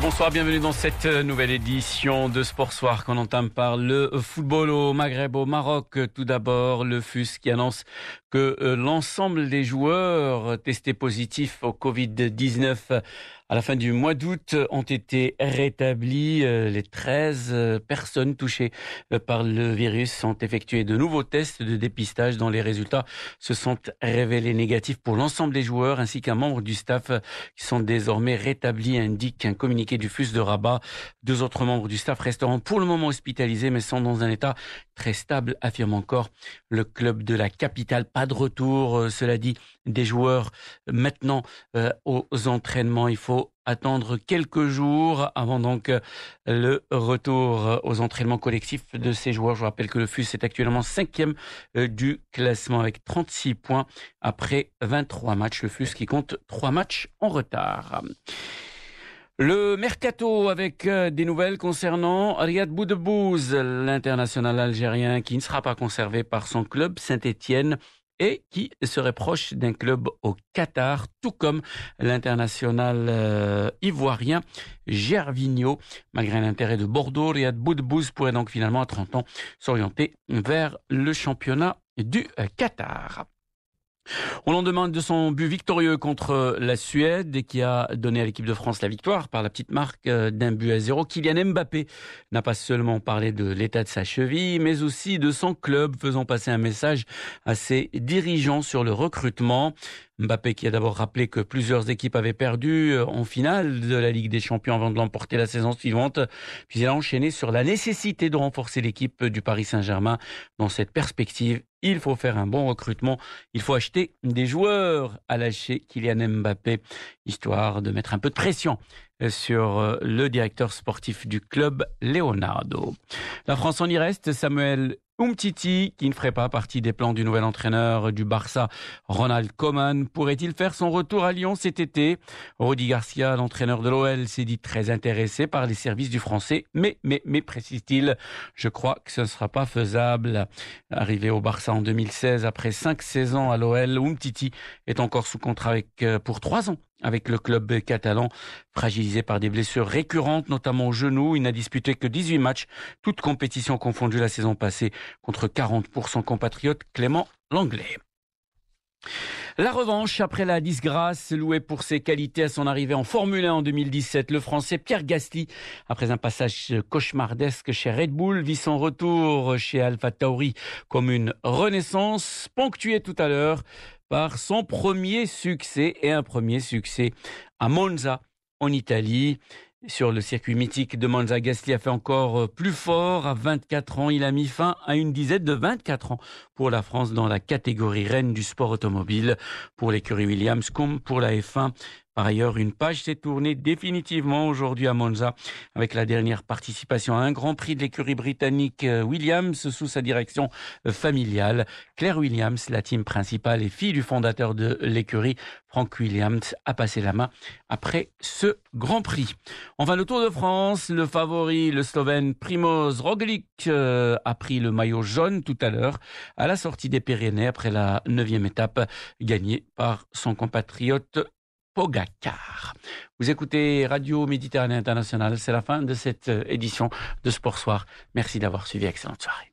bonsoir, bienvenue dans cette nouvelle édition de Sport Soir qu'on entame par le football au Maghreb, au Maroc. Tout d'abord, le FUS qui annonce que euh, l'ensemble des joueurs testés positifs au Covid-19 à la fin du mois d'août ont été rétablis. Euh, les 13 euh, personnes touchées par le virus ont effectué de nouveaux tests de dépistage dont les résultats se sont révélés négatifs pour l'ensemble des joueurs ainsi qu'un membre du staff qui sont désormais rétablis, indique un communiqué du FUS de Rabat. Deux autres membres du staff resteront pour le moment hospitalisés mais sont dans un état très stable, affirme encore le club de la capitale de retour, euh, cela dit, des joueurs maintenant euh, aux entraînements. Il faut attendre quelques jours avant donc euh, le retour aux entraînements collectifs de ces joueurs. Je rappelle que le FUS est actuellement cinquième du classement avec 36 points après 23 matchs. Le FUS qui compte 3 matchs en retard. Le mercato avec des nouvelles concernant Riyad Boudebouz, l'international algérien qui ne sera pas conservé par son club Saint-Étienne et qui serait proche d'un club au Qatar, tout comme l'international euh, ivoirien Gervinho. Malgré l'intérêt de Bordeaux, Riyad Boudbouz pourrait donc finalement à 30 ans s'orienter vers le championnat du euh, Qatar. Au lendemain de son but victorieux contre la Suède et qui a donné à l'équipe de France la victoire par la petite marque euh, d'un but à zéro, Kylian Mbappé n'a pas seulement parlé de l'état de sa cheville, mais aussi de son club, faisant passer un message à ses dirigeants sur le recrutement. Mbappé qui a d'abord rappelé que plusieurs équipes avaient perdu euh, en finale de la Ligue des Champions avant de l'emporter la saison suivante. Puis il a enchaîné sur la nécessité de renforcer l'équipe du Paris Saint-Germain. Dans cette perspective, il faut faire un bon recrutement. Il faut acheter des joueurs à lâcher Kylian Mbappé, histoire de mettre un peu de pression euh, sur euh, le directeur sportif du club, Leonardo. La France en y reste. Samuel Umtiti, qui ne ferait pas partie des plans du nouvel entraîneur du Barça, Ronald Koeman, pourrait-il faire son retour à Lyon cet été? Rudi Garcia, l'entraîneur de l'OL, s'est dit très intéressé par les services du Français, mais, mais, mais, précise-t-il, je crois que ce ne sera pas faisable. Arrivé au Barça en 2016, après cinq saisons à l'OL, Umtiti est encore sous contrat avec, euh, pour trois ans avec le club catalan, fragilisé par des blessures récurrentes, notamment au genou. Il n'a disputé que 18 matchs, toutes compétitions confondues la saison passée, contre 40 pour son compatriote Clément Langlais. La revanche après la disgrâce, loué pour ses qualités à son arrivée en Formule 1 en 2017, le Français Pierre Gasly, après un passage cauchemardesque chez Red Bull, vit son retour chez Alpha Tauri comme une renaissance, ponctuée tout à l'heure par son premier succès et un premier succès à Monza en Italie. Sur le circuit mythique de Monza, Gasly a fait encore euh, plus fort. À 24 ans, il a mis fin à une dizaine de 24 ans pour la France dans la catégorie reine du sport automobile. Pour l'écurie Williams comme pour la F1, par ailleurs, une page s'est tournée définitivement aujourd'hui à Monza avec la dernière participation à un Grand Prix de l'écurie britannique euh, Williams sous sa direction euh, familiale. Claire Williams, la team principale et fille du fondateur de l'écurie, Frank Williams, a passé la main après ce Grand Prix. Enfin, le Tour de France, le favori, le Slovène Primoz Roglic euh, a pris le maillot jaune tout à l'heure à la sortie des Pyrénées après la neuvième étape gagnée par son compatriote Pogacar. Vous écoutez Radio Méditerranée Internationale. C'est la fin de cette euh, édition de Sport Soir. Merci d'avoir suivi. Excellente soirée.